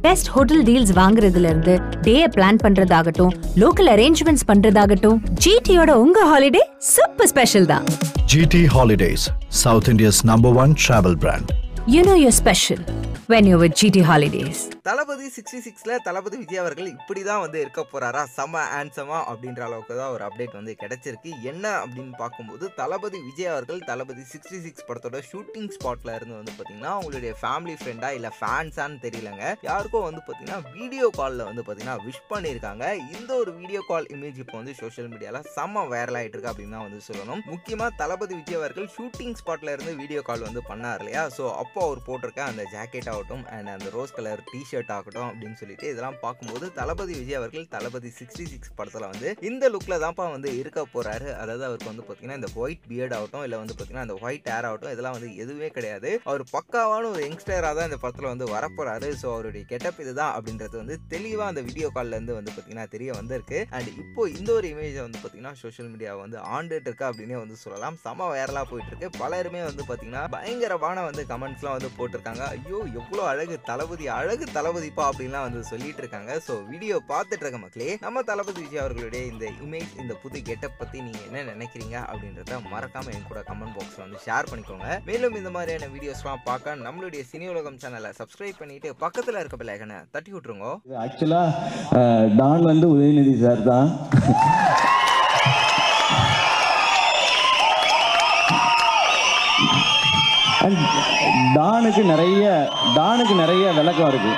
Best hotel deals வாங்குறதுல இருந்து டேய பிளான் பண்றதாகட்டும் லோக்கல் அரேஞ்ச்மெண்ட்ஸ் பண்றதாகட்டும் ஜிடியோட உங்க ஹாலிடே சூப்பர் ஸ்பெஷல் தான் GT Holidays, South India's number one travel brand. You know your special when you with GT Holidays Thalapathy sixty சிக்ஸில் தளபதி விஜய் அவர்கள் இப்படி தான் வந்து இருக்க போறாரா? செம ஹேண்ட்ஸமா அப்படின்ற அளவுக்கு தான் ஒரு அப்டேட் வந்து கிடச்சிருக்கு. என்ன அப்படின்னு பார்க்கும்போது தளபதி விஜய் அவர்கள் தளபதி சிக்ஸ்டி சிக்ஸ் படத்தோட ஷூட்டிங் ஸ்பாட்டில் இருந்து வந்து பார்த்தீங்கன்னா அவங்களுடைய ஃபேமிலி ஃப்ரெண்டாக இல்லை ஃபேன்ஸான்னு தெரியலங்க யாருக்கும் வந்து பார்த்தீங்கன்னா வீடியோ காலில் வந்து பார்த்தீங்கன்னா விஷ் பண்ணியிருக்காங்க. இந்த ஒரு வீடியோ கால் இமேஜ் இப்போ வந்து சோஷியல் மீடியாவில் செம்ம வைரல் ஆகிட்டு இருக்கு அப்படின்னு தான் வந்து சொல்லணும். முக்கியமாக தளபதி விஜய் அவர்கள் ஷூட்டிங் ஸ்பாட்டில் இருந்து வீடியோ கால் வந்து பண்ணார் இல்லையா? ஸோ அப்போ அவர் போட்டிருக்க அந்த ஜாக்கெட் ஆகட்டும் அண்ட் அந்த ரோஸ் கலர் டிஷர்ட் ஆகட்டும் அப்படின்னு சொல்லிட்டு இதெல்லாம் பார்க்கும்போது தளபதி விஜய் அவர்கள் தளபதி சிக்ஸ்டி சிக்ஸ் படத்தில் வந்து இந்த லுக்கில் தான்ப்பா வந்து இருக்க போகிறாரு அதாவது அவருக்கு வந்து பார்த்தீங்கன்னா இந்த ஒயிட் பியர்ட் ஆகட்டும் இல்லை வந்து பார்த்தீங்கன்னா அந்த ஒயிட் ஹேர் ஆகட்டும் இதெல்லாம் வந்து எதுவுமே கிடையாது. அவர் பக்காவான ஒரு யங்ஸ்டராக தான் இந்த படத்தில் வந்து வரப்போகிறாரு ஸோ அவருடைய கெட்டப் இதுதான் அப்படின்றது வந்து தெளிவாக அந்த வீடியோ கால்லேருந்து வந்து பார்த்தீங்கன்னா தெரிய வந்திருக்கு. அண்ட் இப்போ இந்த ஒரு இமேஜை வந்து பார்த்தீங்கன்னா சோஷியல் மீடியா வந்து ஆண்டுட்டு இருக்கா அப்படின்னே வந்து சொல்லலாம். செம வைரலாக போயிட்டு இருக்கு. பலருமே வந்து பார்த்தீங்கன்னா பயங்கரமான வந்து கமெண்ட்ஸ்லாம் வந்து போட்டிருக்காங்க. ஐயோ எவ்வளோ அழகு தளபதி அழகு தளபதிப்பா அப்படின்லாம் வந்து சொல்லிட்டு இருக்காங்க ஸோ வீடியோ பார்த்துட்டு இருக்க மக்களே நம்ம தளபதி விஜய் அவர்களுடைய இந்த இமேஜ் இந்த புது கெட்டப் பற்றி நீங்கள் என்ன நினைக்கிறீங்க அப்படின்றத மறக்காம என் கூட கமெண்ட் பாக்ஸில் வந்து ஷேர் பண்ணிக்கோங்க. மேலும் இந்த மாதிரியான வீடியோஸ்லாம் பார்க்க நம்மளுடைய சினி உலகம் சேனலை சப்ஸ்கிரைப் பண்ணிட்டு பக்கத்தில் இருக்க பிள்ளைகனை தட்டி விட்டுருங்க. ஆக்சுவலாக டான் வந்து உதயநிதி சார் தான். அண்ட் டானுக்கு நிறைய டானுக்கு நிறைய விளக்கம் இருக்குது